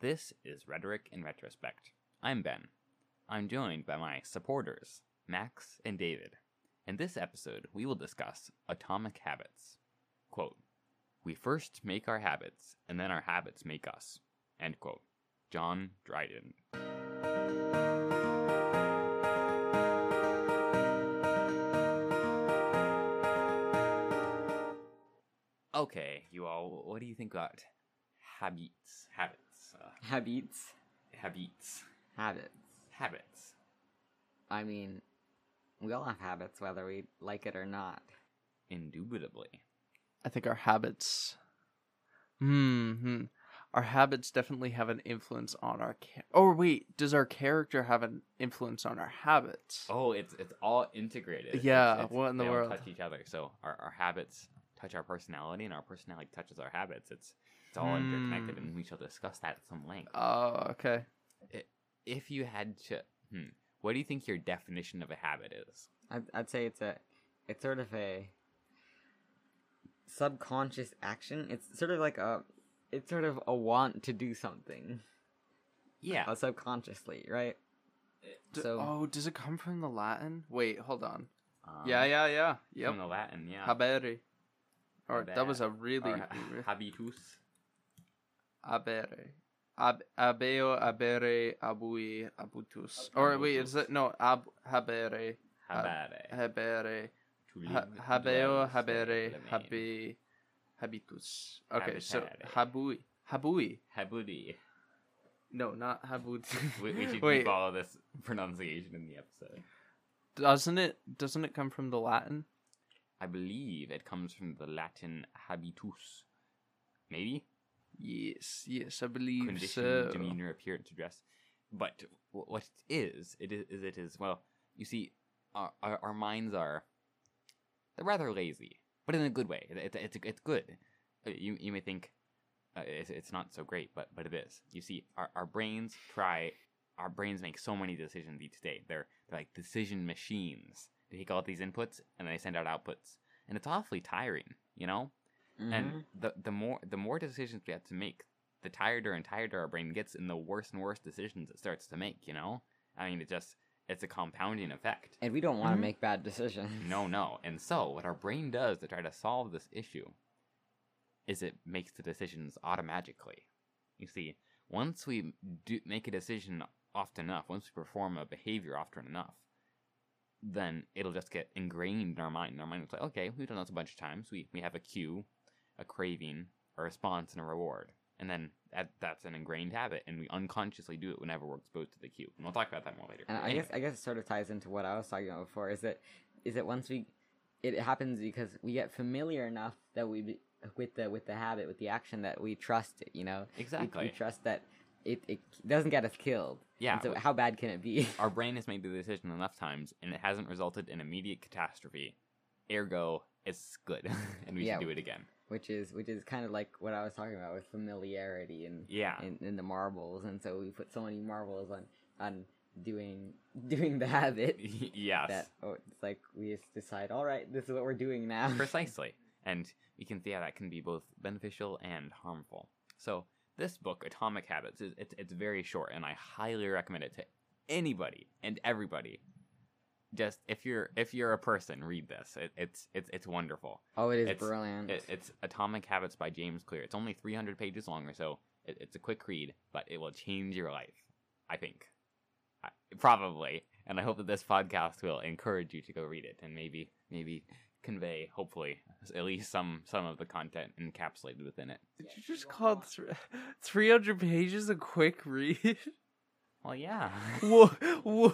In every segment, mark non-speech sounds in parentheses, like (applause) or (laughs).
This is Rhetoric in Retrospect. I'm Ben. I'm joined by my supporters, Max and David. In this episode, we will discuss atomic habits. Quote, We first make our habits, and then our habits make us. End quote. John Dryden. Okay, you all, what do you think about habits? Habits. Uh, Habits. habits. Habits. Habits. I mean, we all have habits, whether we like it or not. Indubitably. I think our habits. Hmm. hmm. Our habits definitely have an influence on our. Ca- oh wait, does our character have an influence on our habits? Oh, it's it's all integrated. Yeah, it's- what in the they all world? touch each other. So our, our habits touch our personality, and our personality touches our habits. It's it's all Hmm. interconnected, and we shall discuss that at some length. Oh, okay. if you had to, hmm, what do you think your definition of a habit is? I'd, I'd say it's a, it's sort of a subconscious action. It's sort of like a, it's sort of a want to do something, Yeah, uh, subconsciously, right? D- So- oh, does it come from the Latin? Wait, hold on. um, yeah, yeah, yeah. Yep. From the Latin, yeah. Habere. Or that was a really. Or habitus. Abere. Ab abeo abere abui abutus. Or wait, is it no ab habere Habere. habere ha- habeo habere habi habitus. Okay, so habui habui. Habudi. No, not habut. (laughs) We, we should wait, follow this pronunciation in the episode. doesn't it doesn't it come from the Latin? I believe it comes from the Latin habitus. Maybe? Yes, yes, I believe Condition, so. demeanor, appearance, address. But wh- what it is, it is, it is, well, you see, our, our, our minds are, they're rather lazy, but in a good way. It, it, it's, it's good. Uh, You, you may think uh, it's, it's not so great, but, but it is. You see, our, our brains try, our brains make so many decisions each day. They're, they're like decision machines. They take all these inputs and then they send out outputs. And it's awfully tiring, you know? Mhm. and the the more the more decisions we have to make the tireder and tireder our brain gets and the worse and worse decisions it starts to make you know i mean it just it's a compounding effect and we don't want to Mhm. make bad decisions. no no and so what our brain does to try to solve this issue is it makes the decisions automatically you see once we do make a decision often enough once we perform a behavior often enough then it'll just get ingrained in our mind. And our mind is like, okay, we've done this a bunch of times. We we have a cue, a craving, a response, and a reward. And then that that's an ingrained habit, and we unconsciously do it whenever we're exposed to the cue. And we'll talk about that more later. And I Anyway, guess I guess it sort of ties into what I was talking about before. Is that is that once we it happens because we get familiar enough that we be- with the with the habit with the action that we trust it. You know, exactly. We, trust that it, it doesn't get us killed. yeah. And so how bad can it be? (laughs) our brain has made the decision enough times, and it hasn't resulted in immediate catastrophe. Ergo, it's good, (laughs) and we Yeah. should do it again. Which is which is kind of like what I was talking about with familiarity and Yeah. in, in the marbles, and so we put so many marbles on on doing (laughs) doing the habit (laughs) yes. that oh, it's like we just decide, all right, this is what we're doing now. (laughs) Precisely. And we can see how that can be both beneficial and harmful. So this book, Atomic Habits, is it's, it's very short, and I highly recommend it to anybody and everybody. Just if you're if you're a person, read this. It, it's it's it's wonderful. oh, it is It's- brilliant. It, it's Atomic Habits by James Clear. It's only 300 pages long or so. It, it's a quick read, but it will change your life. I think, I, probably, and I hope that this podcast will encourage you to go read it and maybe maybe convey, hopefully, at least some some of the content encapsulated within it. Did you just call th- 300 pages a quick read? (laughs) Well, yeah, (laughs) whoa, whoa.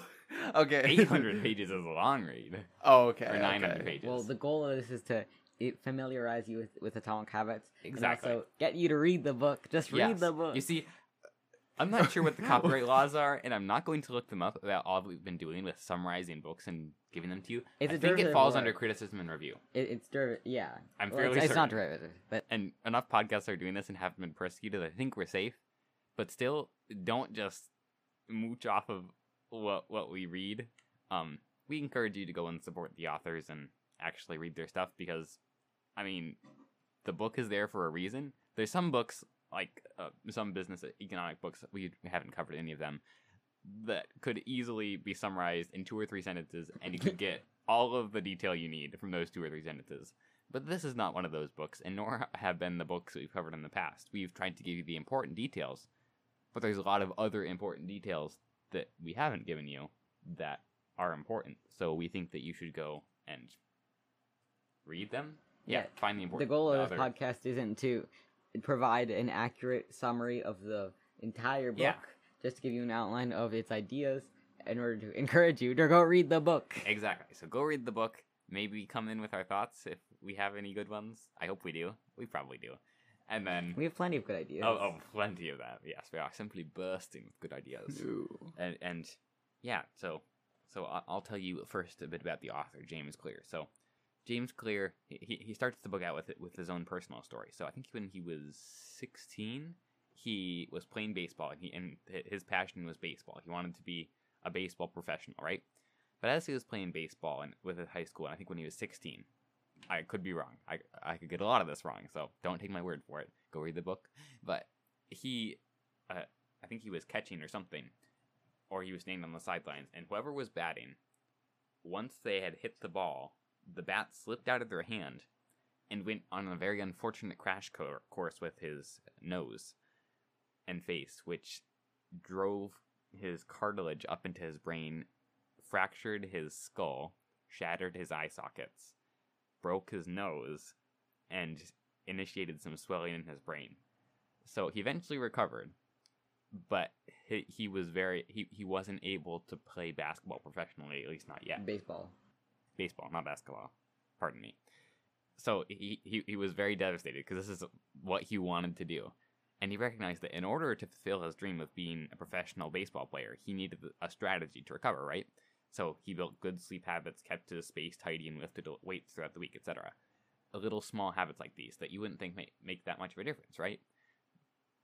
Okay. 800 (laughs) pages is a long read, Oh, okay. or 900 okay. pages. well, the goal of this is to familiarize you with, with atomic habits, Exactly. and also get you to read the book. Just read Yes. the book. You see, I'm not sure what the (laughs) copyright laws are, and I'm not going to look them up about all we've been doing with summarizing books and giving them to you. It's I a think it falls under criticism and review. it, it's deriv- yeah. I'm Well, fairly it's, it's not certain. derivative, but And enough podcasts are doing this and haven't been persecuted. I think we're safe, but still, don't just mooch off of what what we read. Um, we encourage you to go and support the authors and actually read their stuff because, I mean, the book is there for a reason. There's some books like uh, some business economic books. We haven't covered any of them that could easily be summarized in two or three sentences, and you could get (laughs) all of the detail you need from those two or three sentences. But this is not one of those books, and nor have been the books that we've covered in the past. We've tried to give you the important details, but there's a lot of other important details that we haven't given you that are important. So we think that you should go and read them. Yeah, Yeah, find the important. the goal of this other- podcast isn't to provide an accurate summary of the entire book, Yeah. just to give you an outline of its ideas in order to encourage you to go read the book. Exactly. So go read the book. Maybe come in with our thoughts if we have any good ones. I hope we do. We probably do. And then We have plenty of good ideas. oh, oh, plenty of that. Yes, we are simply bursting with good ideas. No. And and yeah, so so I- I'll tell you first a bit about the author, James Clear. So James Clear, he he starts the book out with with his own personal story. So I think when he was sixteen, he was playing baseball, and he and his passion was baseball. He wanted to be a baseball professional, right? But as he was playing baseball and with his high school, and I think when he was sixteen, I could be wrong. I I could get a lot of this wrong, so don't take my word for it. Go read the book. But he, uh, I think he was catching or something, or he was standing on the sidelines, and whoever was batting, once they had hit the ball, the bat slipped out of their hand and went on a very unfortunate crash co- course with his nose and face, which drove his cartilage up into his brain, fractured his skull, shattered his eye sockets, broke his nose, and initiated some swelling in his brain. So he eventually recovered, but he, he was very he, he wasn't able to play basketball professionally, at least not yet Baseball. baseball, not basketball. Pardon me. So he, he, he was very devastated because this is what he wanted to do. And he recognized that in order to fulfill his dream of being a professional baseball player, he needed a strategy to recover, right? So he built good sleep habits, kept his space tidy, and lifted weights throughout the week, etc. Little small habits like these that you wouldn't think make, make that much of a difference, right?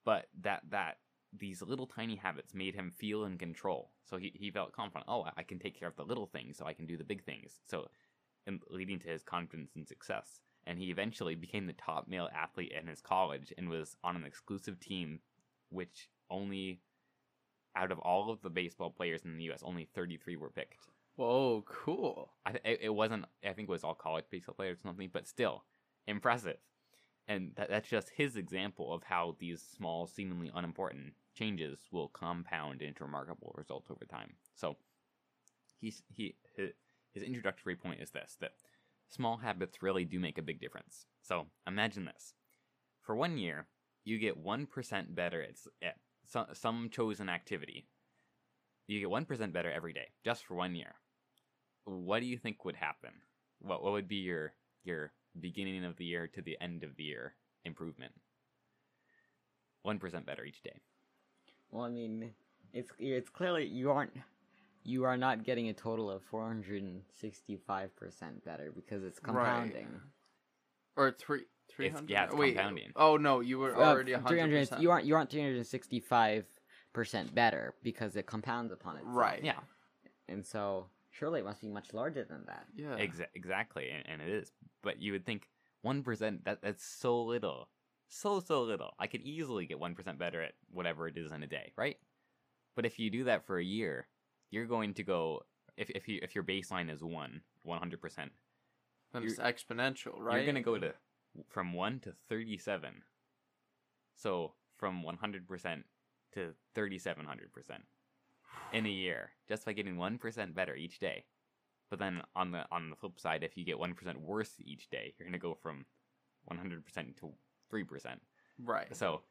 But that that these little tiny habits made him feel in control. So he, he felt confident. Oh, I can take care of the little things, so I can do the big things. So, leading to his confidence and success. And he eventually became the top male athlete in his college and was on an exclusive team, which only out of all of the baseball players in the U.S., only 33 were picked. Whoa, cool. I th- it, wasn't. I think it was all college baseball players or something, but still impressive. And that, that's just his example of how these small, seemingly unimportant changes will compound into remarkable results over time. So, he's he his, his introductory point is this: that small habits really do make a big difference. So imagine this: for one year, you get one percent better at, at some, some chosen activity. You get one percent better every day, just for one year what do you think would happen? What what would be your your beginning of the year to the end of the year improvement? One percent better each day. Well, I mean, it's it's clearly you aren't you are not getting a total of four hundred and sixty five percent better because it's Right. compounding. Or three. 300? yeah, it's Wait, compounding. Oh no, you were already Uh, 100%. 300 you aren't you aren't three hundred and sixty five percent better because it compounds upon itself. Right. Yeah, And so surely it must be much larger than that. Yeah. exa- exactly, and, and it is. But you would think one percent that that's so little, so so little. I could easily get one percent better at whatever it is in a day, right? But if you do that for a year, you're going to go. If if you if your baseline is one, one hundred percent, Then it's exponential, right? You're gonna go to from one to thirty-seven. So from one hundred percent to thirty-seven hundred percent in a year, just by getting one percent better each day. But then on the on the flip side, if you get one percent worse each day, you're gonna go from one hundred percent to three percent. Right. So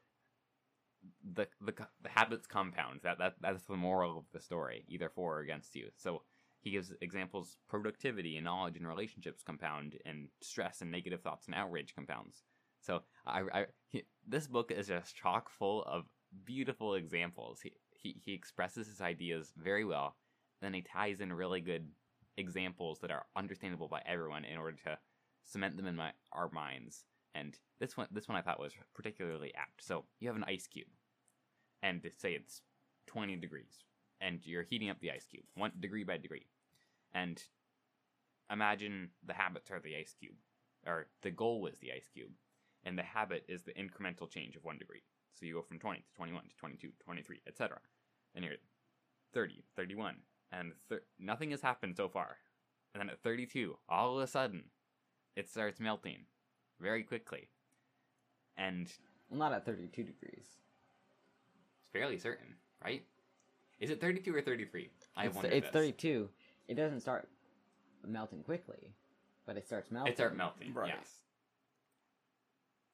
the, the the habits compound. That that that's the moral of the story, either for or against you. So he gives examples: productivity and knowledge and relationships compound, and stress and negative thoughts and outrage compounds. So I, I he, this book is just chock full of beautiful examples. He, he he expresses his ideas very well, then he ties in really good examples that are understandable by everyone in order to cement them in my our minds. And this one, this one I thought was particularly apt. So you have an ice cube, and say it's 20 degrees, and you're heating up the ice cube one degree by degree, and imagine the habits are the ice cube, or the goal was the ice cube, and the habit is the incremental change of one degree. So you go from 20 to 21 to 22, 23, etc. And you're at 30, 31, and thir- nothing has happened so far. And then at 32, all of a sudden, it starts melting very quickly. And Well, not at 32 degrees. it's fairly certain, right? Is it 32 or 33? I it's, wonder. it's 32. It doesn't start melting quickly, but it starts melting. It starts melting, Right. yes.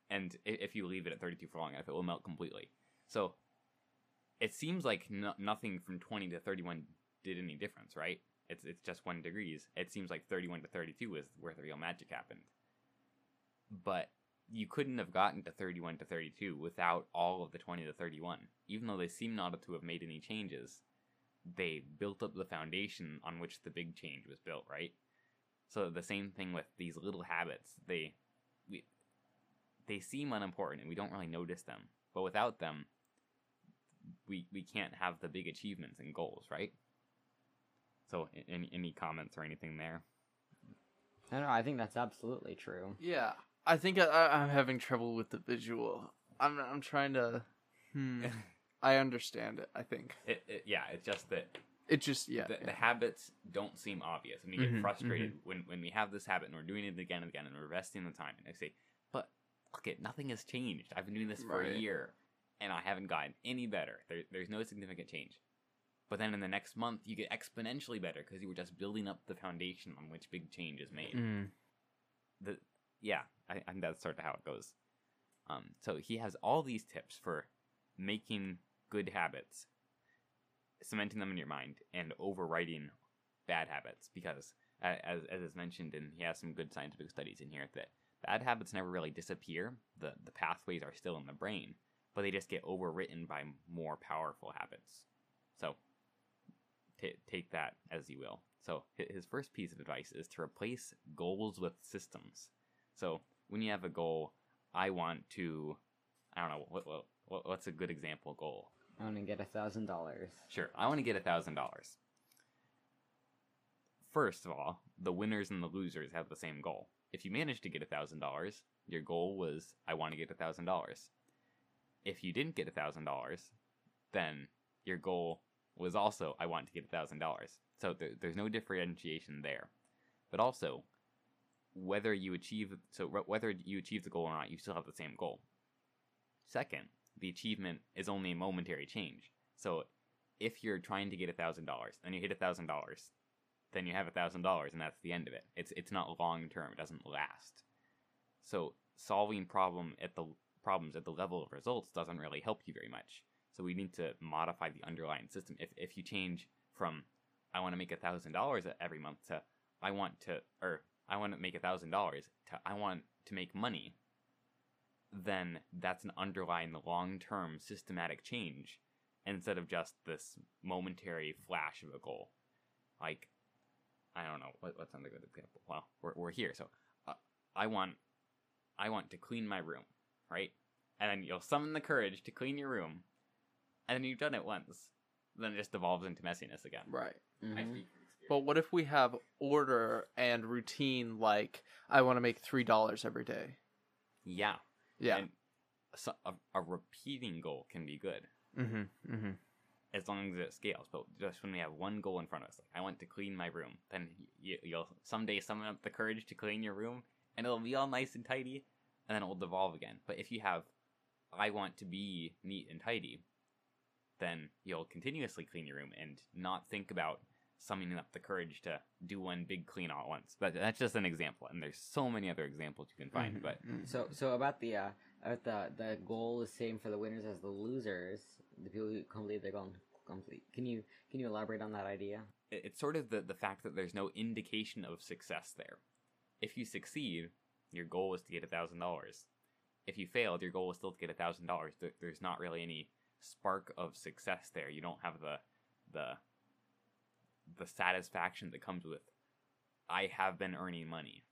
And if you leave it at 32 for long enough, it will melt completely. So it seems like no- nothing from 20 to 31 did any difference, right? It's it's just one degrees. It seems like 31 to 32 is where the real magic happened. But you couldn't have gotten to 31 to 32 without all of the 20 to 31. Even though they seem not to have made any changes, they built up the foundation on which the big change was built, right? So the same thing with these little habits. They we they seem unimportant and we don't really notice them. But without them, we we can't have the big achievements and goals, right? So any any comments or anything there? I don't know. I think that's absolutely true. Yeah, I think I, I, I'm having trouble with the visual. I'm I'm trying to. Hmm. (laughs) I understand it. I think It, it, yeah, it's just that it just yeah. the, yeah. the habits don't seem obvious, and we get Mhm, frustrated when when we have this habit and we're doing it again and again, and we're investing the time. And I say, but look, it nothing has changed. I've been doing this for Right. a year, and I haven't gotten any better. There, there's no significant change. But then in the next month, you get exponentially better because you were just building up the foundation on which big change is made. Mm. The yeah, I, I think that's sort of how it goes. Um, so he has all these tips for making good habits, cementing them in your mind, and overriding bad habits. Because as as is mentioned, and he has some good scientific studies in here that bad habits never really disappear. the The pathways are still in the brain, but they just get overwritten by more powerful habits. So ta take that as you will. So his first piece of advice is to replace goals with systems. So when you have a goal, I want to, I don't know, what, what what's a good example goal? I want to get a thousand dollars. Sure, I want to get a thousand dollars. First of all, the winners and the losers have the same goal. If you manage to get a thousand dollars, your goal was I want to get a thousand dollars. If you didn't get a thousand dollars, then your goal was also I want to get a thousand dollars. So there, there's no differentiation there. But also, whether you achieve so wh- whether you achieve the goal or not, you still have the same goal. Second, the achievement is only a momentary change. So if you're trying to get a thousand dollars and you hit a thousand dollars, then you have a thousand dollars and that's the end of it. It's it's not long term. It doesn't last. So solving problem at the problems at the level of results doesn't really help you very much. So we need to modify the underlying system. If if you change from I want to make a thousand dollars every month to I want to or I want to make a thousand dollars to I want to make money, then that's an underlying long term systematic change instead of just this momentary flash of a goal. Like, I don't know what, what's another good example. Well, we're we're here, so uh, I want I want to clean my room, right? And then you'll summon the courage to clean your room, and then you've done it once. Then it just devolves into messiness again. Right. I Mhm. speak. But what if we have order and routine? Like I want to make three dollars every day. Yeah, Yeah. And so, a, a repeating goal can be good. mm-hmm. Mm-hmm. as long as it scales. But just when we have one goal in front of us, like I want to clean my room, then you, you'll someday summon up the courage to clean your room, and it'll be all nice and tidy, and then it will devolve again. But if you have, I want to be neat and tidy, then you'll continuously clean your room and not think about summoning up the courage to do one big clean all at once. But that's just an example, and there's so many other examples you can find. Mhm, But mhm. So so about the uh about the the goal is same for the winners as the losers. The people who complete their goal complete. Can you can you elaborate on that idea? it- it's sort of the, the fact that there's no indication of success there. If you succeed, your goal was to get a thousand dollars. If you failed, your goal was still to get a thousand dollars. There's not really any spark of success there. You don't have the the the satisfaction that comes with I have been earning money.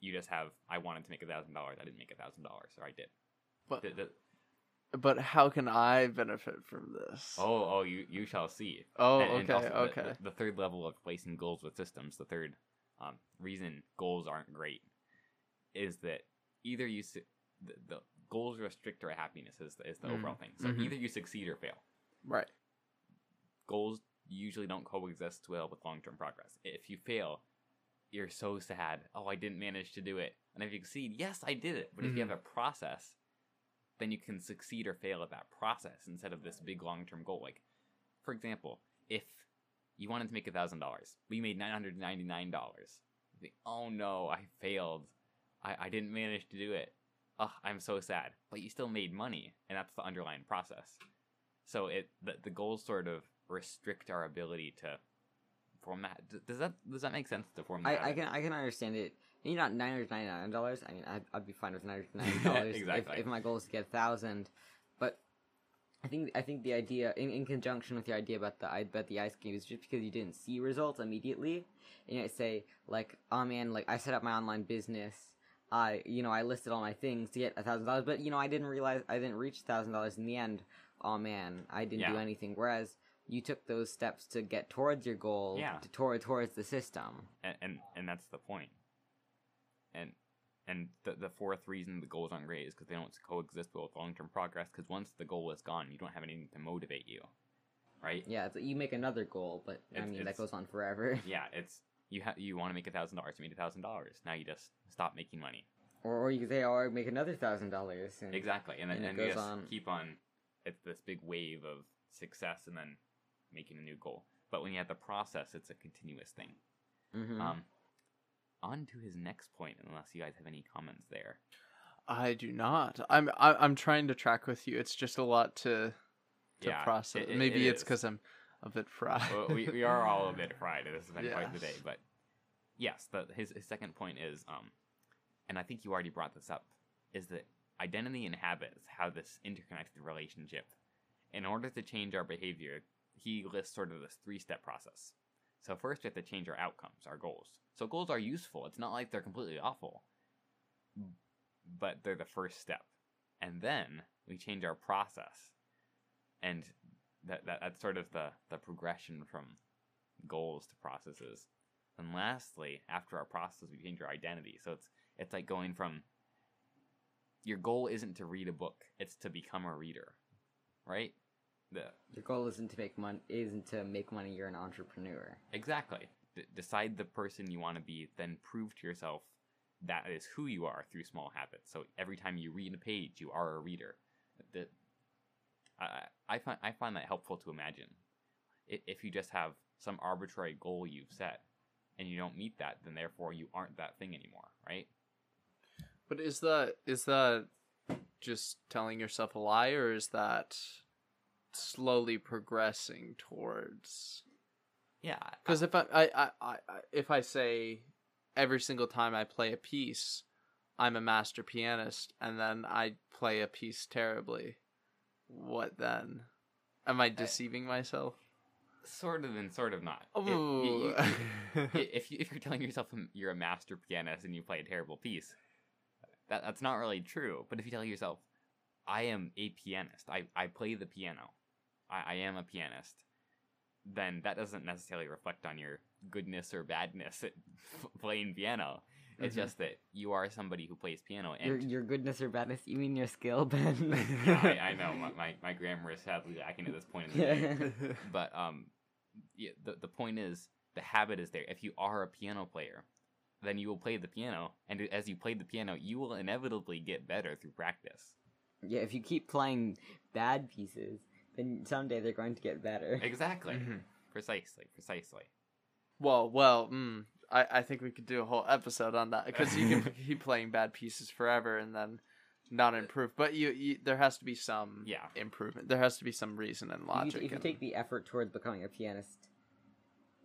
You just have I wanted to make a thousand dollars. I didn't make a thousand dollars, or I did. But The- the- but how can I benefit from this? oh, oh, you you shall see. Oh, And- and okay, the- okay. The, the third level of placing goals with systems, the third um, reason goals aren't great, is that either you su- the, the goals restrict our happiness is the, is the Mhm. overall thing. So Mhm. either you succeed or fail. Right. Goals usually don't coexist well with long term progress. If you fail, you're so sad. Oh, I didn't manage to do it. And if you succeed, yes, I did it. But if you mm-hmm. have a process, then you can succeed or fail at that process instead of this big long term goal. Like, for example, if you wanted to make a thousand dollars, we made nine hundred ninety nine dollars. Oh no, I failed. I, I didn't manage to do it. Ugh, I'm so sad. But you still made money, and that's the underlying process. So it the, the goals sort of restrict our ability to form that. Does that does that make sense to form that? I, I can I can understand it. You know, nine hundred ninety nine dollars. I mean, I'd, I'd be fine with nine hundred ninety (laughs) dollars Exactly. if, if my goal is to get a thousand. But I think I think the idea, in, in conjunction with the idea about the I bet the ice game, is just because you didn't see results immediately, and you might say like, oh man, like I set up my online business. I you know I listed all my things to get a thousand dollars, but you know I didn't realize I didn't reach thousand dollars in the end. Oh man, I didn't do anything. Whereas you took those steps to get towards your goal, Yeah. to, toward towards the system. and and, and that's the point. And and the the fourth reason the goals aren't great is because they don't coexist with long term progress. Because once the goal is gone, you don't have anything to motivate you, right? Yeah, it's, you make another goal, but I mean that goes on forever. (laughs) Yeah, it's you have you want to make a thousand dollars, you made a thousand dollars. Now you just stop making money. or, or you could say, "Oh, make another thousand dollars." Exactly, and then And it and you goes just on. keep on. It's this big wave of success, and then making a new goal. But when you have the process, it's a continuous thing. hmm Um, on to his next point, unless you guys have any comments there. I do not. I'm I, I'm trying to track with you. It's just a lot to to Yeah, process. it- it- Maybe it it's because I'm a bit fried. well, we, we are all a bit (laughs) fried. This has been quite the day, but yes, the, his his second point is, um, and I think you already brought this up, is that identity and habits have this interconnected relationship. In order to change our behavior, he lists sort of this three step process. So first, we have to change our outcomes, our goals. So goals are useful. It's not like they're completely awful, but they're the first step. And then we change our process, and that, that that's sort of the the progression from goals to processes. And lastly, after our process, we change our identity. So it's it's like going from your goal isn't to read a book; it's to become a reader, right? The Your goal isn't to make money. Isn't to make money. You're an entrepreneur. exactly D- decide the person you want to be, then prove to yourself that is who you are through small habits. So every time you read a page, you are a reader. That I I find I find that helpful to imagine. If you just have some arbitrary goal you've set and you don't meet that, then therefore you aren't that thing anymore, right? But is that is that just telling yourself a lie, or is that slowly progressing towards? Yeah, Because if I, I, I, I, I- if I say every single time I play a piece, I'm a master pianist, and then I play a piece terribly, what then? Am I deceiving myself? sort of and sort of not. Oh, you- you- if you, (laughs) if you're telling yourself you're a master pianist and you play a terrible piece, that that's not really true. But if you tell yourself, I am a pianist, I, I play the piano, I, I am a pianist, then that doesn't necessarily reflect on your goodness or badness at (laughs) playing piano. It's Mhm. just that you are somebody who plays piano, Your and your goodness or badness. You mean your skill, Ben? (laughs) I, I know my, my, my grammar is sadly lacking at this point in the day. (laughs) but um yeah, the, the point is the habit is there if you are a piano player then you will play the piano and as you play the piano you will inevitably get better through practice yeah. If you keep playing bad pieces, then someday they're going to get better. exactly Mhm. precisely precisely Well, well, mm, I, I think we could do a whole episode on that because you can (laughs) keep playing bad pieces forever and then not improve. But you, you there has to be some Yeah. improvement. There has to be some reason and If logic. you, if you and- take the effort towards becoming a pianist,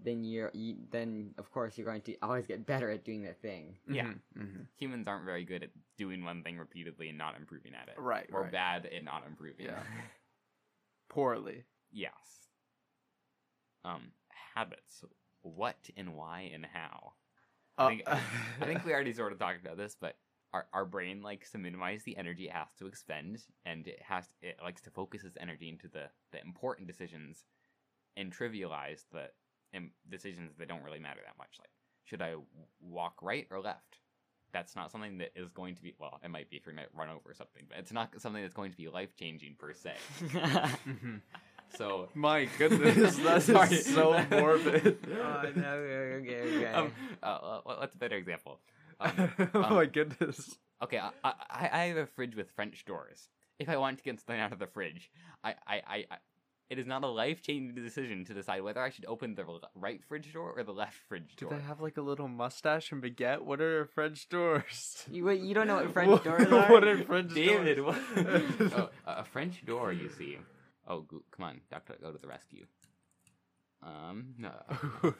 then you're you, then of course you're going to always get better at doing that thing. yeah. Mhm, mhm. humans aren't very good at doing one thing repeatedly and not improving at it Right, or right. bad at not improving Yeah. (laughs) poorly. yes um habits what and why and how I Uh, think, I (laughs) think we already sort of talked about this, but our, our brain likes to minimize the energy it has to expend, and it has it likes to focus its energy into the, the important decisions, and trivialize the um, decisions that don't really matter that much. Like, should I w- walk right or left? That's not something that is going to be well it might be if you're gonna run over something but it's not something that's going to be life changing per se (laughs) Mhm. so My goodness, that Sorry. is so morbid. (laughs) oh no, okay, okay. um, uh, what's a better example um, (laughs) oh my goodness. okay I, I, I have a fridge with french doors if i want to get something out of the fridge i, I, I, I it is not a life-changing decision to decide whether i should open the right fridge door or the left fridge door. Do door they have like a little mustache and baguette? What are French doors? You, wait, you don't know what (laughs) French What- doors are? What are French David, doors? what? (laughs) oh, a a French door, you see. Oh, go, come on, Doctor, go to the rescue. Um, no,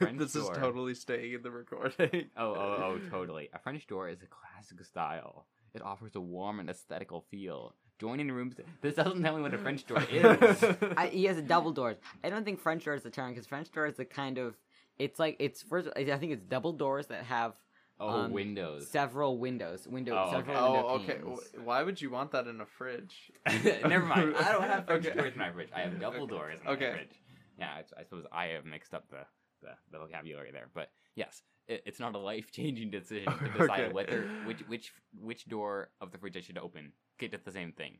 (laughs) this door. is totally staying in the recording. Oh, oh, oh, totally. A French door is a classic style. It offers a warm and aesthetical feel. Joining rooms. This doesn't tell me what a French door (laughs) is. I, he has a double doors. I don't think French door is the term because French door is the kind of. It's like it's first. I think it's double doors that have Oh, Um, windows. several windows. Window. Oh, several okay. window oh, okay. panes. Wh- Why would you want that in a fridge? (laughs) Never mind. I don't have French Okay. doors in my fridge. I have double Okay. doors in my Okay. fridge. Yeah, I, I suppose I have mixed up the, the, the vocabulary there. But yes, it, it's not a life changing decision to (laughs) decide Okay. whether which which which door of the fridge I should open. Get at the same thing.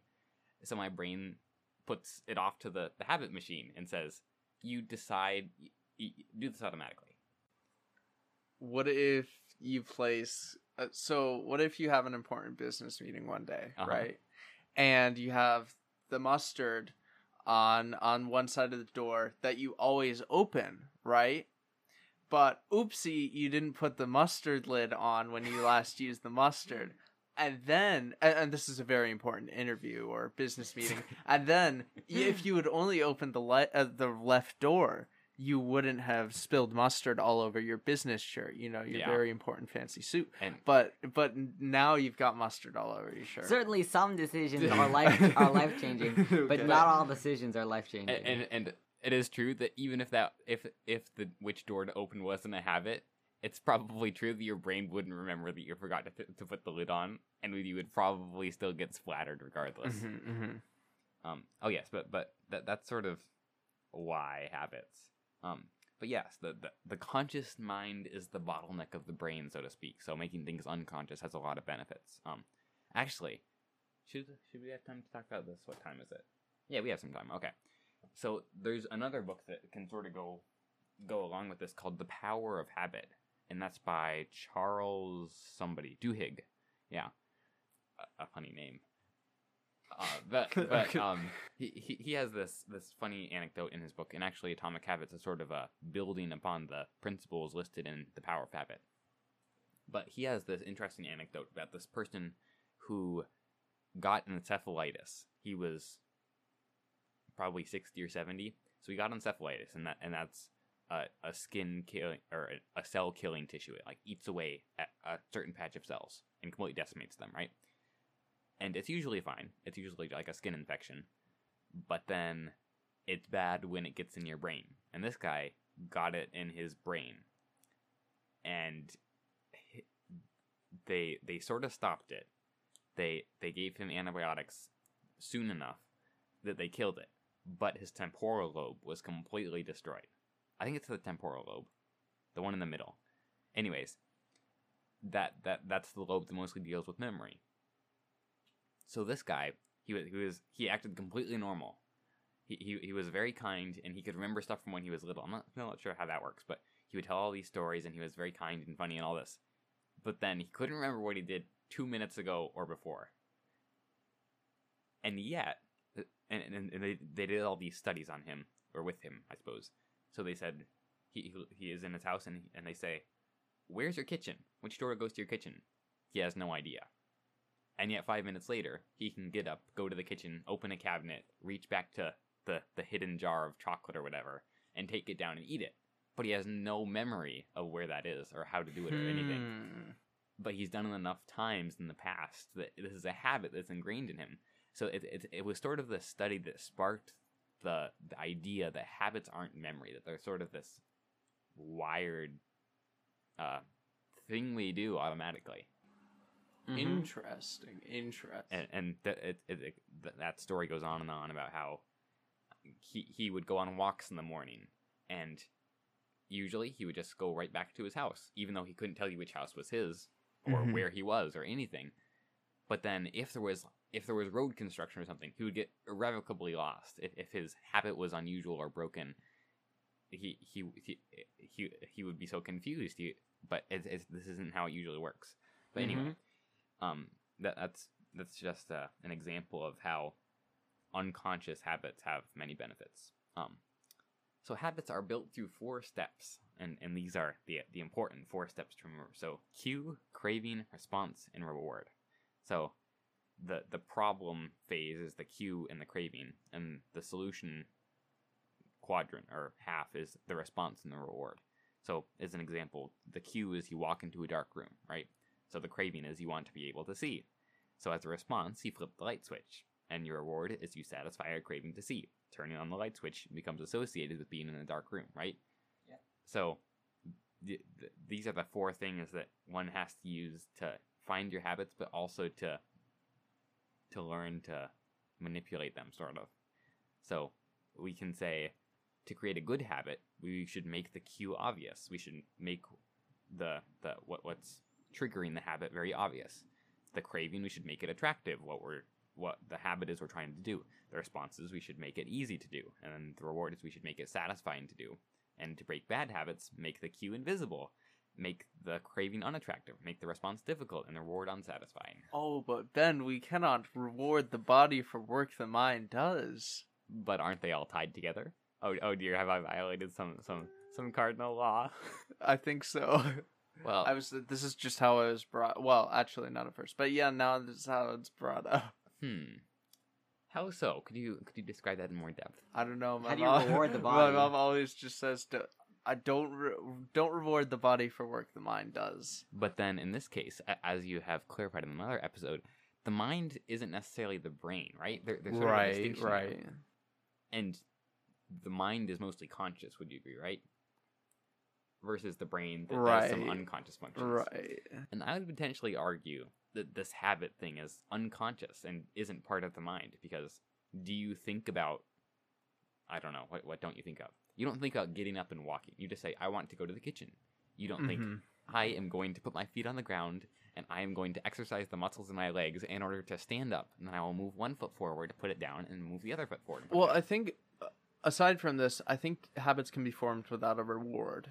So my brain puts it off to the, the habit machine and says, "You decide. Y- y- do this automatically." What if you place? Uh, so, what if you have an important business meeting one day, Uh-huh. right? And you have the mustard on on one side of the door that you always open, right? But oopsie, you didn't put the mustard lid on when you last used the mustard. And then, and, and this is a very important interview or business (laughs) meeting. And then, if you had only opened the le- uh, the left door, you wouldn't have spilled mustard all over your business shirt. You know, your Yeah. very important fancy suit. And But but now you've got mustard all over your shirt. Certainly, some decisions are (laughs) life are life changing, (laughs) but Okay. not all decisions are life changing. and, and and it is true that even if that if if the which door to open wasn't a habit, it's probably true that your brain wouldn't remember that you forgot to, put- to put the lid on, and you would probably still get splattered regardless. Mhm, mhm. Um. Oh yes, but but that that's sort of why habits. Um. But yes, the, the the conscious mind is the bottleneck of the brain, so to speak. So making things unconscious has a lot of benefits. Um. Actually, should should we have time to talk about this? What time is it? Yeah, we have some time. Okay. So there's another book that can sort of go go along with this called The Power of Habit, and that's by Charles somebody Duhigg. Yeah, a, a funny name. Uh, but (laughs) but um, he, he he has this this funny anecdote in his book, and actually, Atomic Habits is sort of a building upon the principles listed in The Power of Habit. But he has this interesting anecdote about this person who got encephalitis. He was probably 60 or 70. So he got encephalitis, and that and that's a, a skin killing or a, cell killing tissue. It like eats away at a certain patch of cells and completely decimates them, right? And it's usually fine. It's usually like a skin infection, but then it's bad when it gets in your brain. And this guy got it in his brain, and they they sort of stopped it. They they gave him antibiotics soon enough that they killed it, but his temporal lobe was completely destroyed. I think it's the temporal lobe, the one in the middle. Anyways, that that that's the lobe that mostly deals with memory. So this guy, he was he was he acted completely normal. He, he, he was very kind and he could remember stuff from when he was little. I'm not, I'm not sure how that works, but he would tell all these stories and he was very kind and funny and all this. But then he couldn't remember what he did two minutes ago or before. And yet, and, and, and they, they did all these studies on him, or with him, I suppose. So they said he, he, is in his house and, and they say, Where's your kitchen? Which door goes to your kitchen? He has no idea. And yet, five minutes later, he can get up, go to the kitchen, open a cabinet, reach back to the, the hidden jar of chocolate or whatever, and take it down and eat it. But he has no memory of where that is or how to do it or anything. Hmm. But he's done it enough times in the past that this is a habit that's ingrained in him. So it, it, it was sort of the study that sparked the, the idea that habits aren't memory, that they're sort of this wired uh, thing we do automatically. Mhm. Interesting. Interesting. and and th- it, it, it, th- that story goes on and on about how he he would go on walks in the morning and usually he would just go right back to his house even though he couldn't tell you which house was his or Mhm. where he was or anything. But then if there was if there was road construction or something, he would get irrevocably lost. If if his habit was unusual or broken, he he he he, he would be so confused. He, but it's, it's, this isn't how it usually works. But anyway, um, that that's that's just uh, an example of how unconscious habits have many benefits. Um, so habits are built through four steps, and, and these are the the important four steps to remember. So cue, craving, response, and reward. So the the problem phase is the cue and the craving, and the solution quadrant or half is the response and the reward. So as an example, the cue is you walk into a dark room, right? So the craving is you want to be able to see. So as a response, you flip the light switch, and your reward is you satisfy a craving to see. Turning on the light switch becomes associated with being in a dark room, right? Yeah. So th- th- these are the four things that one has to use to find your habits, but also to to learn to manipulate them, sort of. So we can say to create a good habit, we should make the cue obvious. We should make the the what what's triggering the habit very obvious. The craving, we should make it attractive. What we're what the habit is we're trying to do. The responses, we should make it easy to do, and the reward is we should make it satisfying to do. And to break bad habits, make the cue invisible, make the craving unattractive, make the response difficult, and the reward unsatisfying. Oh, but Ben, we cannot reward the body for work the mind does. But aren't they all tied together? Oh, oh dear, have I violated some some some cardinal law? (laughs) I think so. Well, I was. This is just how it was brought. Well, actually, not at first, but yeah, now this is how it's brought up. hmm. How so? Could you could you describe that in more depth? I don't know. My How do you mom, reward the (laughs) My mom always just says, to, "I don't re- don't reward the body for work the mind does." But then in this case, as you have clarified in another episode, the mind isn't necessarily the brain, right? There, there's sort of a right, there. right. And the mind is mostly conscious. Would you agree, right? Versus the brain that does some unconscious functions. Right. And I would potentially argue that this habit thing is unconscious and isn't part of the mind because do you think about I don't know, what what don't you think of? You don't think about getting up and walking. You just say I want to go to the kitchen. You don't think Mhm. I am going to put my feet on the ground and I am going to exercise the muscles in my legs in order to stand up. And then I will move one foot forward to put it down and move the other foot forward. and put it Well. I think uh, aside from this, I think habits can be formed without a reward,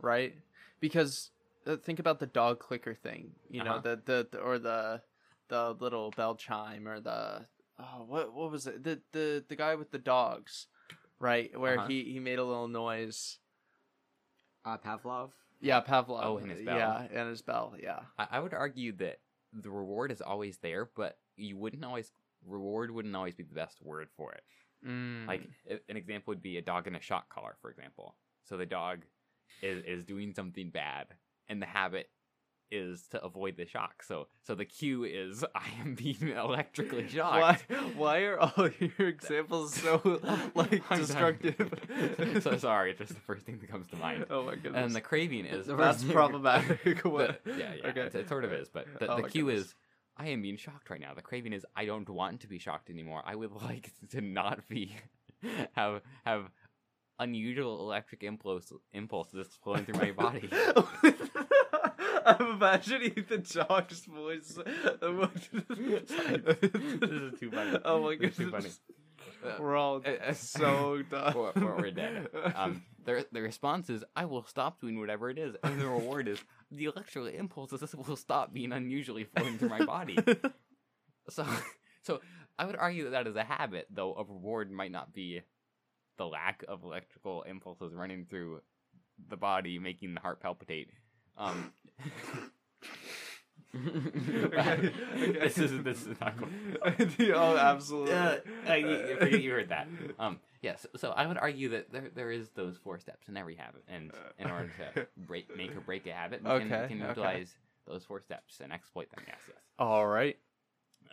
right? Because uh, think about the dog clicker thing, you know, Uh-huh. the, the the or the the little bell chime or the oh what what was it the the the guy with the dogs, right? Where Uh-huh. he he made a little noise. Uh, Pavlov. Yeah, Pavlov. Oh, and his bell. Yeah, and his bell. Yeah. I, I would argue that the reward is always there, but you wouldn't always reward wouldn't always be the best word for it. Mm. Like an example would be a dog in a shock collar, for example. So the dog is is doing something bad, and the habit is to avoid the shock. So so the cue is (laughs) I am being electrically shocked. why why are all (laughs) your examples so (laughs) like I'm destructive? so sorry, it's just the first thing that comes to mind. Oh my goodness. And the craving is That's problematic. the- what? yeah, yeah, Okay. it, it sort of is. But the, Oh the cue goodness. is I am being shocked right now. The craving is I don't want to be shocked anymore. I would like to not be have have unusual electric impulse impulses flowing through my body. (laughs) I'm imagining the dog's voice. This is too funny. (laughs) Oh my is too. Uh, We're all uh, uh, (laughs) so done. We're, we're, we're dead. Um, the the response is I will stop doing whatever it is, and the reward is the electrical impulses will stop being unusually flowing through my body. So, so I would argue that that is a habit, though a reward might not be the lack of electrical impulses running through the body, making the heart palpitate. Um, Okay, (laughs) okay. this is this is not cool. (laughs) oh, absolutely. Uh, uh, you, heard that. (laughs) Um, yes. so I would argue that there there is those four steps in every habit, and in order to break, make or break a habit, we can, Okay, we can okay. utilize those four steps and exploit them. Yes, yes. All right.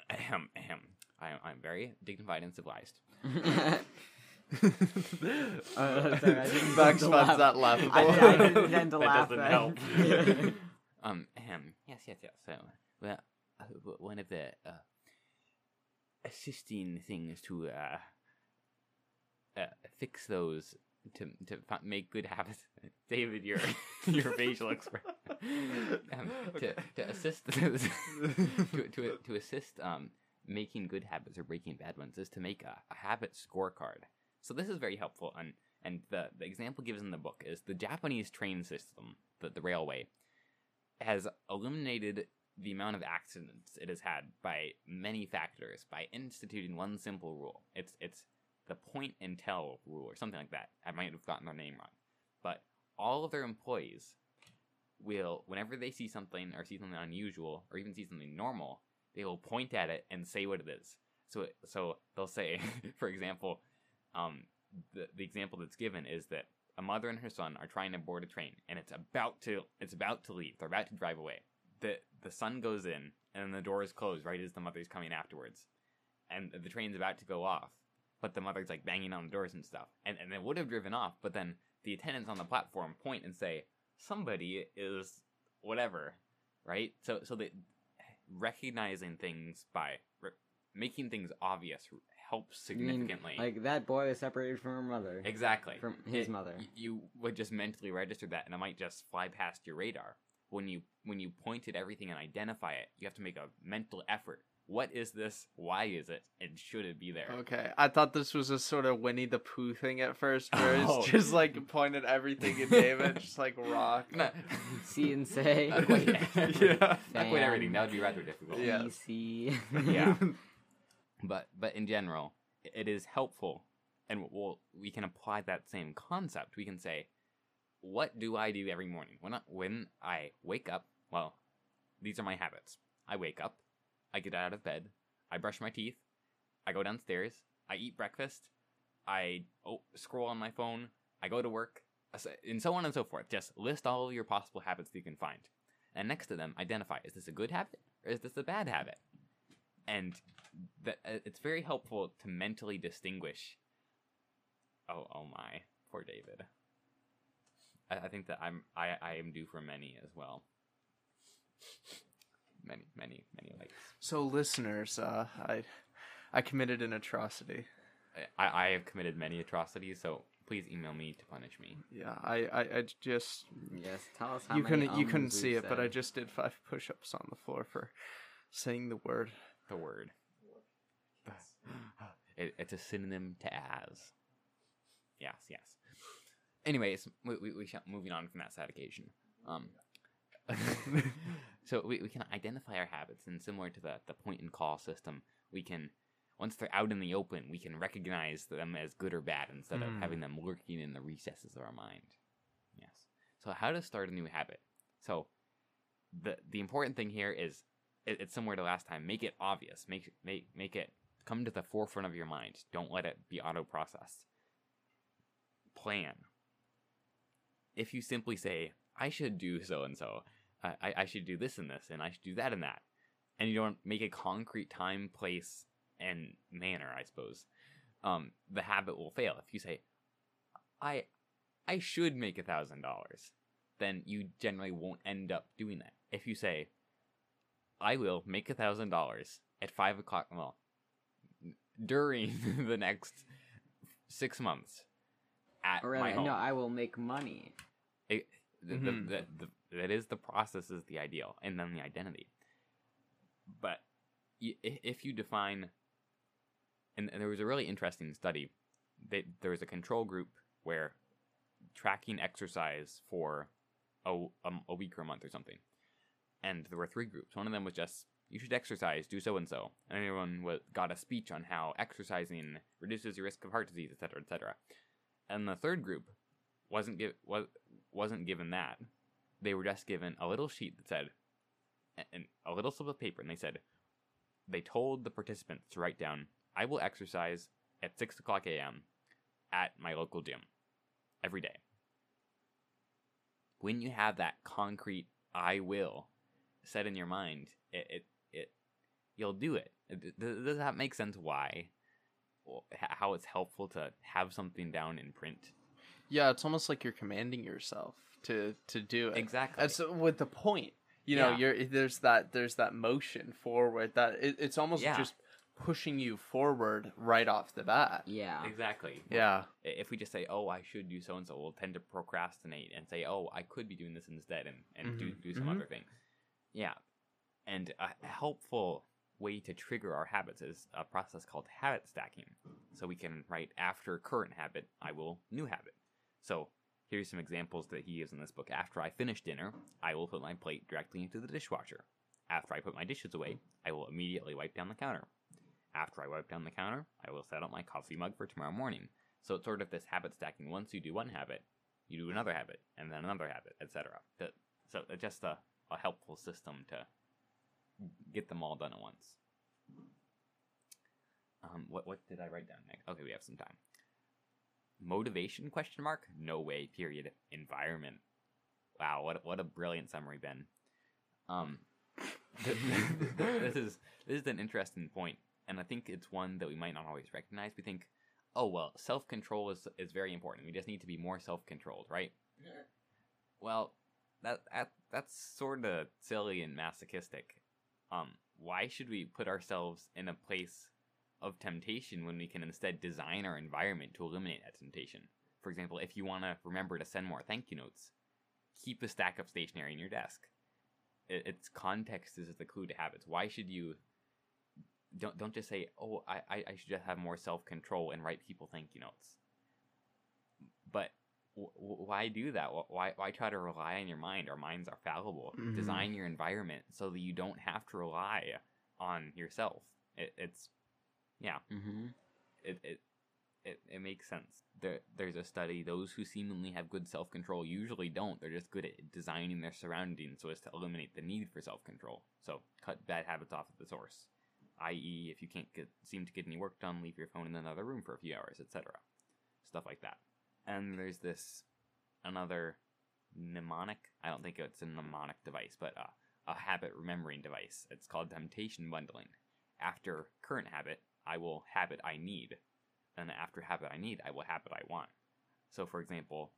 Ahem, ahem. I'm, I'm very dignified and civilized. (laughs) Uh, (laughs) sorry, I didn't Max intend finds laugh. that laughable. I, I didn't intend to (laughs) That laugh. doesn't then. help. Um, ahem. Yes, yes, yes. So, well, uh, one of the uh, assisting things to uh, uh, fix those to to fi- make good habits. David, your your facial expression um, to to assist to to to assist um making good habits or breaking bad ones is to make a, a habit scorecard. So this is very helpful, and and the the example given in the book is the Japanese train system, the the railway, has eliminated the amount of accidents it has had by many factors by instituting one simple rule. It's it's the point and tell rule or something like that. I might have gotten their name wrong. But all of their employees will whenever they see something or see something unusual or even see something normal, they will point at it and say what it is. So so they'll say, (laughs) for example, um, the the example that's given is that a mother and her son are trying to board a train and it's about to it's about to leave. They're about to drive away. The the son goes in and the door is closed right as the mother's coming afterwards. And the train's about to go off. But the mother's like banging on the doors and stuff. And and it would have driven off, but then the attendants on the platform point and say, Somebody is whatever. Right? So so that recognizing things by re- making things obvious helps You mean, significantly. like that boy is separated from her mother. Exactly. From his It- mother. You would just mentally register that, and it might just fly past your radar. When you when you point at everything and identify it, you have to make a mental effort. What is this? Why is it? And should it be there? Okay, I thought this was a sort of Winnie the Pooh thing at first, where it's Oh. just like pointed everything at David, just like rock. (laughs) No, See and say. (laughs) not quite, (laughs) Yeah. not quite everything. That would be rather difficult. Yeah. PC. Yeah. But but in general, it is helpful, and we'll, we can apply that same concept. We can say, what do I do every morning when I, when I wake up? Well, these are my habits. I wake up, I get out of bed, I brush my teeth, I go downstairs, I eat breakfast, I oh, scroll on my phone, I go to work, and so on and so forth. Just list all your possible habits that you can find, and next to them, identify: is this a good habit or is this a bad habit? And that uh, it's very helpful to mentally distinguish. Oh, oh my, poor David. I, I think that I'm I, I am due for many as well. Many, many, many likes. So, listeners, uh, I I committed an atrocity. I, I have committed many atrocities, so please email me to punish me. Yeah, I I, I just yes, tell us how you many couldn't you couldn't see we've it, but I just did five push-ups on the floor for saying the word. The word. (sighs) It, it's a synonym to as. Yes, yes. Anyways, we, we, we shall, moving on from that sad occasion. Um, (laughs) so we, we can identify our habits, and similar to the, the point and call system, we can, once they're out in the open, we can recognize them as good or bad instead of Hmm. having them lurking in the recesses of our mind. Yes. So how to start a new habit? So the the important thing here is it, it's similar to last time. Make it obvious. Make make make it come to the forefront of your mind. Don't let it be auto processed. Plan. If you simply say, "I should do so and so," I I should do this and this, and I should do that and that, and you don't make a concrete time, place, and manner, I suppose, um, the habit will fail. If you say, "I I should make a thousand dollars," then you generally won't end up doing that. If you say, I will make a thousand dollars at five o'clock, well, during (laughs) the next six months at Or my home. no, I will make money. It, the, Mhm. the, the, the, that is the process is the ideal, and then the identity. But if you define, and, and there was a really interesting study, that there was a control group where tracking exercise for a, um, a week or a month or something, and there were three groups. One of them was just you should exercise, do so and so, and everyone wa got a speech on how exercising reduces your risk of heart disease, etc., etc. And the third group wasn't give was wasn't given that. They were just given a little sheet that said, and a little slip of paper, and they said, they told the participants to write down, "I will exercise at six o'clock a.m. at my local gym every day." When you have that concrete "I will" set in your mind, it it, it you'll do it. It- Does does that make sense? Why? How it's helpful to have something down in print. Yeah, it's almost like you're commanding yourself to to do it. Exactly. That's with the point. You know, Yeah. you're there's that there's that motion forward that it, it's almost Yeah. just pushing you forward right off the bat. Yeah. Exactly. Yeah. If we just say, "Oh, I should do so and so," we'll tend to procrastinate and say, "Oh, I could be doing this instead," and and do Mhm. do some Mhm. other thing. Yeah, and a helpful way to trigger our habits is a process called habit stacking. So we can write after current habit, I will new habit. So here's some examples that he gives in this book. After I finish dinner, I will put my plate directly into the dishwasher. After I put my dishes away, I will immediately wipe down the counter. After I wipe down the counter, I will set up my coffee mug for tomorrow morning. So it's sort of this habit stacking. Once you do one habit, you do another habit, and then another habit, etc. So it's just a, a helpful system to get them all done at once. Um, what what did I write down next? Okay, we have some time. Motivation question mark? No way. Period. Environment. Wow, what a- what a brilliant summary, Ben. Um, (laughs) this is this is an interesting point, and I think it's one that we might not always recognize. We think, oh well, self control is is very important. We just need to be more self controlled, right? Yeah. Well, that, that that's sort of silly and masochistic. Um, why should we put ourselves in a place of temptation when we can instead design our environment to eliminate that temptation? For example, if you want to remember to send more thank you notes, keep a stack of stationery in your desk. It, it's context is the clue to habits. Why should you don't don't just say, "Oh, I I, should just have more self control and write people thank you notes." But w- w- why do that? Why why try to rely on your mind? Our minds are fallible. Mhm. Design your environment so that you don't have to rely on yourself. It, it's yeah, Mm-hmm. it, it it it makes sense. There there's a study. Those who seemingly have good self control usually don't. They're just good at designing their surroundings so as to eliminate the need for self control. So cut bad habits off at the source. I.e., if you can't get seem to get any work done, leave your phone in another room for a few hours, etc. Stuff like that. And there's this another mnemonic. I don't think it's a mnemonic device, but uh, a habit remembering device. It's called temptation bundling. After current habit, I will habit I need. And after habit I need, I will habit I want. So, for example,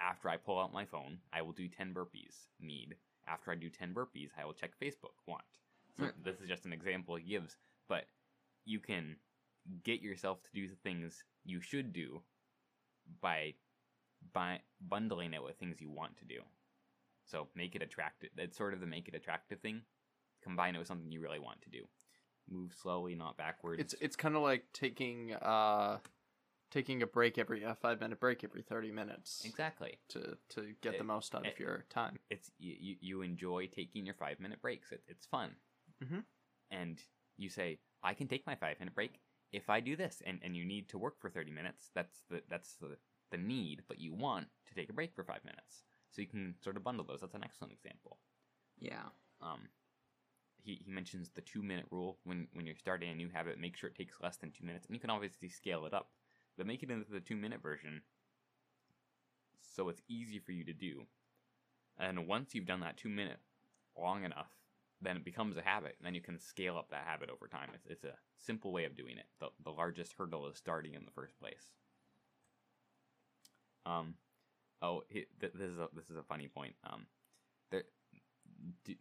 after I pull out my phone, I will do 10 burpees. Need. After I do 10 burpees, I will check Facebook. Want. So, Hmm. this is just an example he gives, but you can get yourself to do the things you should do by by bundling it with things you want to do. So make it attractive. It's sort of the make it attractive thing. Combine it with something you really want to do. Move slowly, not backwards. It's it's kind of like taking uh taking a break every a 5 minute break every 30 minutes exactly. to to get It- the most out it- of your time. It's you. You, enjoy taking your five minute breaks. It, it's fun. Mhm. And you say, I can take my five minute break if I do this, and and you need to work for thirty minutes. That's the that's the the need, but you want to take a break for five minutes. So you can sort of bundle those. That's an excellent example. Yeah. um, he, he mentions the two minute rule when, when you're starting a new habit make sure it takes less than two minutes and you can obviously scale it up but make it into the two minute version so it's easy for you to do and once you've done that two minute long enough then it becomes a habit and then you can scale up that habit over time it's, it's a simple way of doing it the, the largest hurdle is starting in the first place um oh th- this is a this is a funny point um there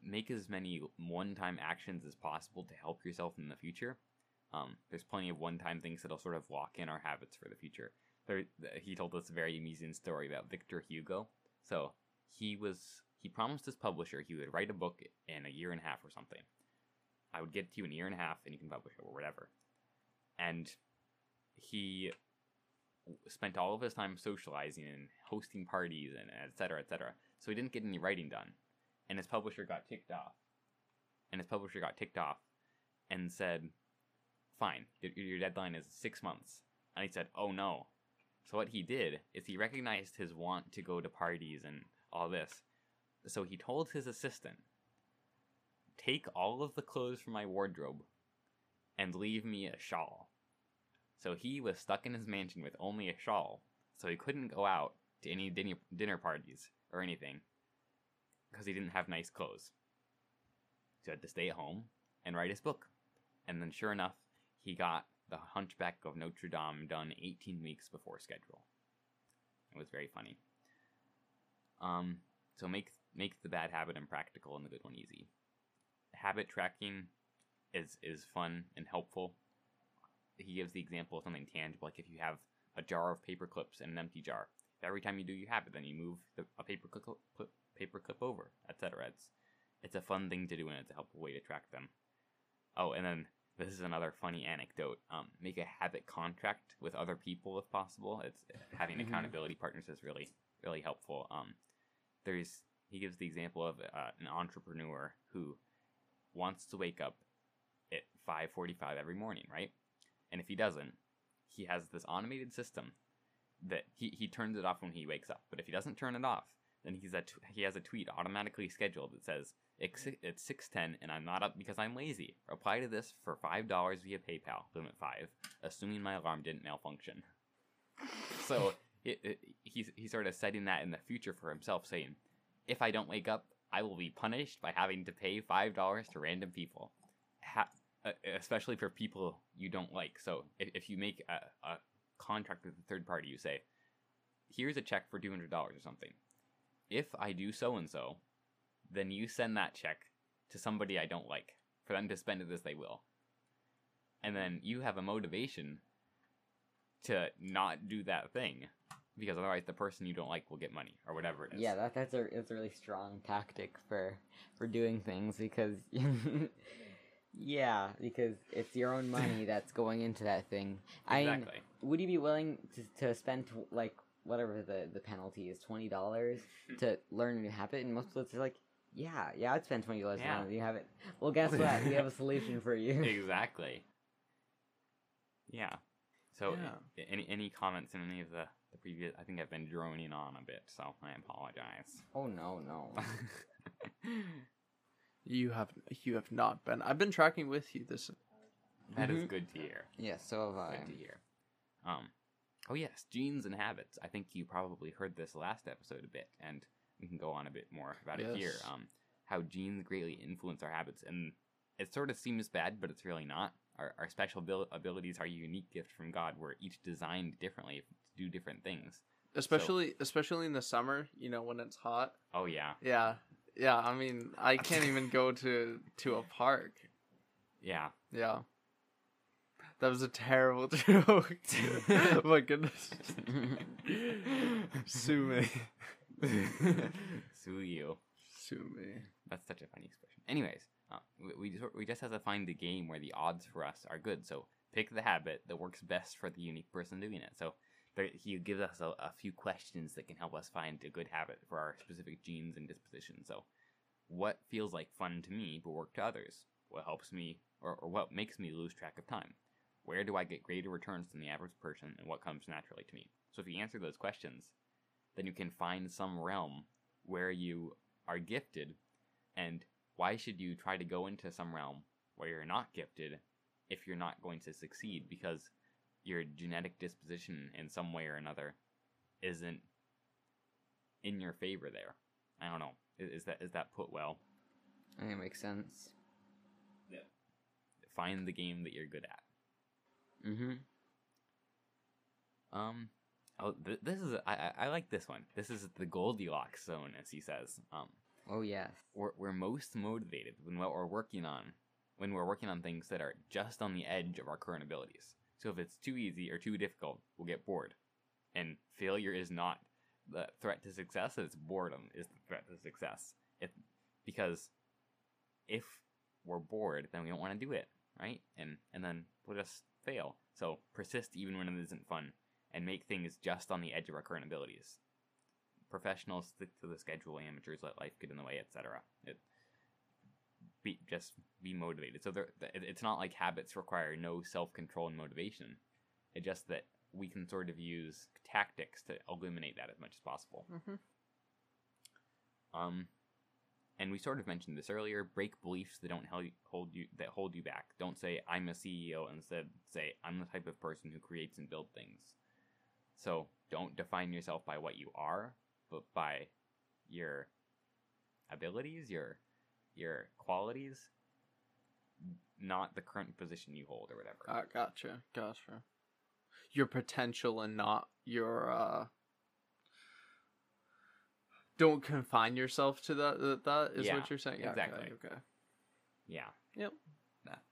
make as many one-time actions as possible to help yourself in the future. Um, there's plenty of one-time things that'll sort of lock in our habits for the future. There, th- he told us a very amusing story about Victor Hugo. So he was he promised his publisher he would write a book in a year and a half or something. I would get to you in a year and a half, and you can publish it or whatever. And he spent all of his time socializing and hosting parties and et cetera, et cetera. So he didn't get any writing done and his publisher got ticked off. And his publisher got ticked off and said, Fine, your, your deadline is six months. And he said, Oh no. So what he did is he recognized his want to go to parties and all this. So he told his assistant, Take all of the clothes from my wardrobe and leave me a shawl. So he was stuck in his mansion with only a shawl, so he couldn't go out to any dinner, parties or anything because he didn't have nice clothes. So he had to stay at home and write his book. And then, sure enough, he got The Hunchback of Notre Dame done 18 weeks before schedule. It was very funny. Um, so make make the bad habit impractical and the good one easy. Habit tracking is is fun and helpful. He gives the example of something tangible, like if you have a jar of paper clips and an empty jar. Every time you do your habit, then you move the, a paper clip, clip paper clip over, etc. It's it's a fun thing to do and it's a helpful way to track them. Oh, and then this is another funny anecdote. Um, make a habit contract with other people if possible. It's having Mhm. accountability partners is really really helpful. Um, there's he gives the example of uh, an entrepreneur who wants to wake up at 5:45 every morning, right? And if he doesn't, he has this automated system that he, he turns it off when he wakes up. But if he doesn't turn it off, then he's a t- he has a tweet automatically scheduled that says it's it's 6:10 and I'm not up because I'm lazy. Reply to this for five dollars via PayPal, limit five, assuming my alarm didn't malfunction. So (laughs) it, he's he's sort of setting that in the future for himself, saying, if I don't wake up, I will be punished by having to pay five dollars to random people, ha- uh, especially for people you don't like. So if, if you make a, a contract with a third party, you say, here's a check for two hundred dollars or something. If I do so and so, then you send that check to somebody I don't like for them to spend it as they will. And then you have a motivation to not do that thing because otherwise the person you don't like will get money or whatever it is. Yeah, that that's a it's a really strong tactic for for doing things because (laughs) yeah, because it's your own money (laughs) that's going into that thing. I mean, exactly. would you be willing to to spend like whatever the the penalty is twenty dollars hmm. to learn a new habit? And most people are like, yeah, yeah, I'd spend twenty dollars to Yeah. learn a new habit. Well, guess what? we have a solution for you. (laughs) exactly. Yeah. So, Yeah. any any comments in any of the the previous? I think I've been droning on a bit, so I apologize. Oh no, no. (laughs) You have you have not been. I've been tracking with you this. That is Mhm. good to hear. yeah, so have I. Good to hear. Um, oh yes, genes and habits. I think you probably heard this last episode a bit, and we can go on a bit more about it here. Um, how genes greatly influence our habits, and it sort of seems bad, but it's really not. Our, our special abil- abilities are a unique gift from God. We're each designed differently to do different things. Especially especially in the summer, you know, when it's hot. Oh yeah, Yeah. Yeah, I mean, I can't even go to to a park. yeah. Yeah. That was a terrible (laughs) joke. oh (laughs) my goodness. Sue me. Sue you. Sue me. That's such a funny expression. Anyways, uh, we we just, we just have to find the game where the odds for us are good. So pick the habit that works best for the unique person doing it. So he gives us a, a few questions that can help us find a good habit for our specific genes and disposition. So what feels like fun to me but work to others? What helps me or, or what makes me lose track of time? Where do I get greater returns than the average person and what comes naturally to me? So if you answer those questions, then you can find some realm where you are gifted and why should you try to go into some realm where you're not gifted if you're not going to succeed because your genetic disposition in some way or another isn't in your favor there? I don't know. Is, is that is that put well? I think it makes sense. Yeah. Find the game that you're good at. Mm-hmm. Um, oh, th- this is I, I I like this one. This is the Goldilocks zone, as he says. Um, Oh yes. we're, we're most motivated when what we're working on when we're working on things that are just on the edge of our current abilities so if it's too easy or too difficult we'll get bored. And failure is not the threat to success it's boredom is the threat to success. If because if we're bored then we don't want to do it right? And and then we'll just fail. So persist even when it isn't fun and make things just on the edge of our current abilities. Professionals stick to the schedule amateurs let life get in the way etc be just be motivated. So there it's not like habits require no self-control and motivation. It's just that we can sort of use tactics to eliminate that as much as possible. Mm-hmm. um and we sort of mentioned this earlier break beliefs that don't hold you that hold you back. Don't say i'm a ceo instead say i'm the type of person who creates and builds things. So don't define yourself by what you are but by your abilities your your qualities not the current position you hold or whatever Uh, gotcha. Gotcha. Your potential and not your uh don't confine yourself to that that, that is Yeah, what you're saying. Yeah, okay, exactly. Okay. yeah Yep. That-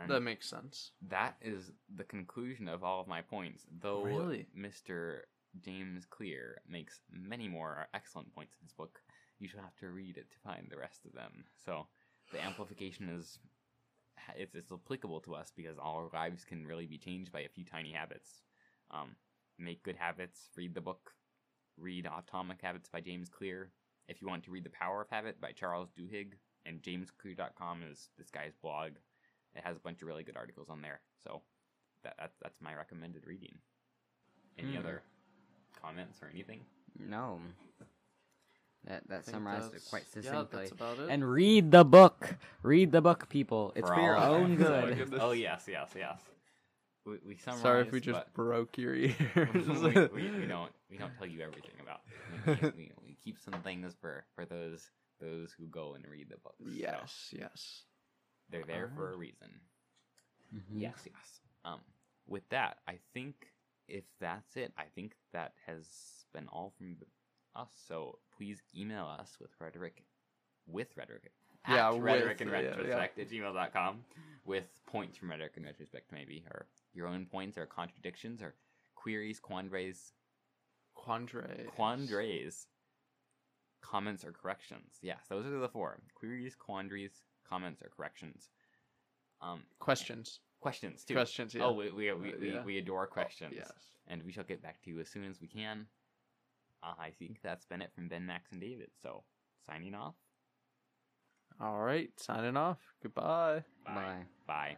And That makes sense. that is the conclusion of all of my points. Though Really? Mr. James Clear makes many more excellent points in his book, you should have to read it to find the rest of them. So the amplification is it's, it's applicable to us because all our lives can really be changed by a few tiny habits. Um, make good habits. Read the book. Read Atomic Habits by James Clear. If you want to read The Power of Habit by Charles Duhigg, and JamesClear.com is this guy's blog. It has a bunch of really good articles on there. So that, that that's my recommended reading. Any Hmm. other comments or anything? No. That that summarized it that's- quite Yeah, succinctly. that's about it. and read the book. Read the book, people. It's for, your own (laughs) Oh good. goodness. oh yes, yes, yes. We, we summarized, Sorry if we just broke your (laughs) ears. we, we, we don't we don't tell you everything about. We, keep- we, we keep some things for for those those who go and read the books. so yes, yes. they're there for a Alright. reason. Mhm. Yes, yes. Um, with that, I think if that's it, I think that has been all from us. So please email us with rhetoric, with rhetoric. Yeah, with, rhetoric and yeah, yeah. retrospect at gmail.com with points from rhetoric and retrospect, maybe, or your own points or contradictions or queries, quandaries, quandaries, quandaries, comments or corrections. Yes, those are the four queries, quandaries, comments or corrections. Um, Questions. questions too. Questions, yeah. Oh, we we we, Uh, we, yeah. we adore Oh, questions. yes. And we shall get back to you as soon as we can. Uh, I think that's been it from Ben, Max, and David. So signing off. All right. Signing off. Goodbye. Bye. Bye. Bye.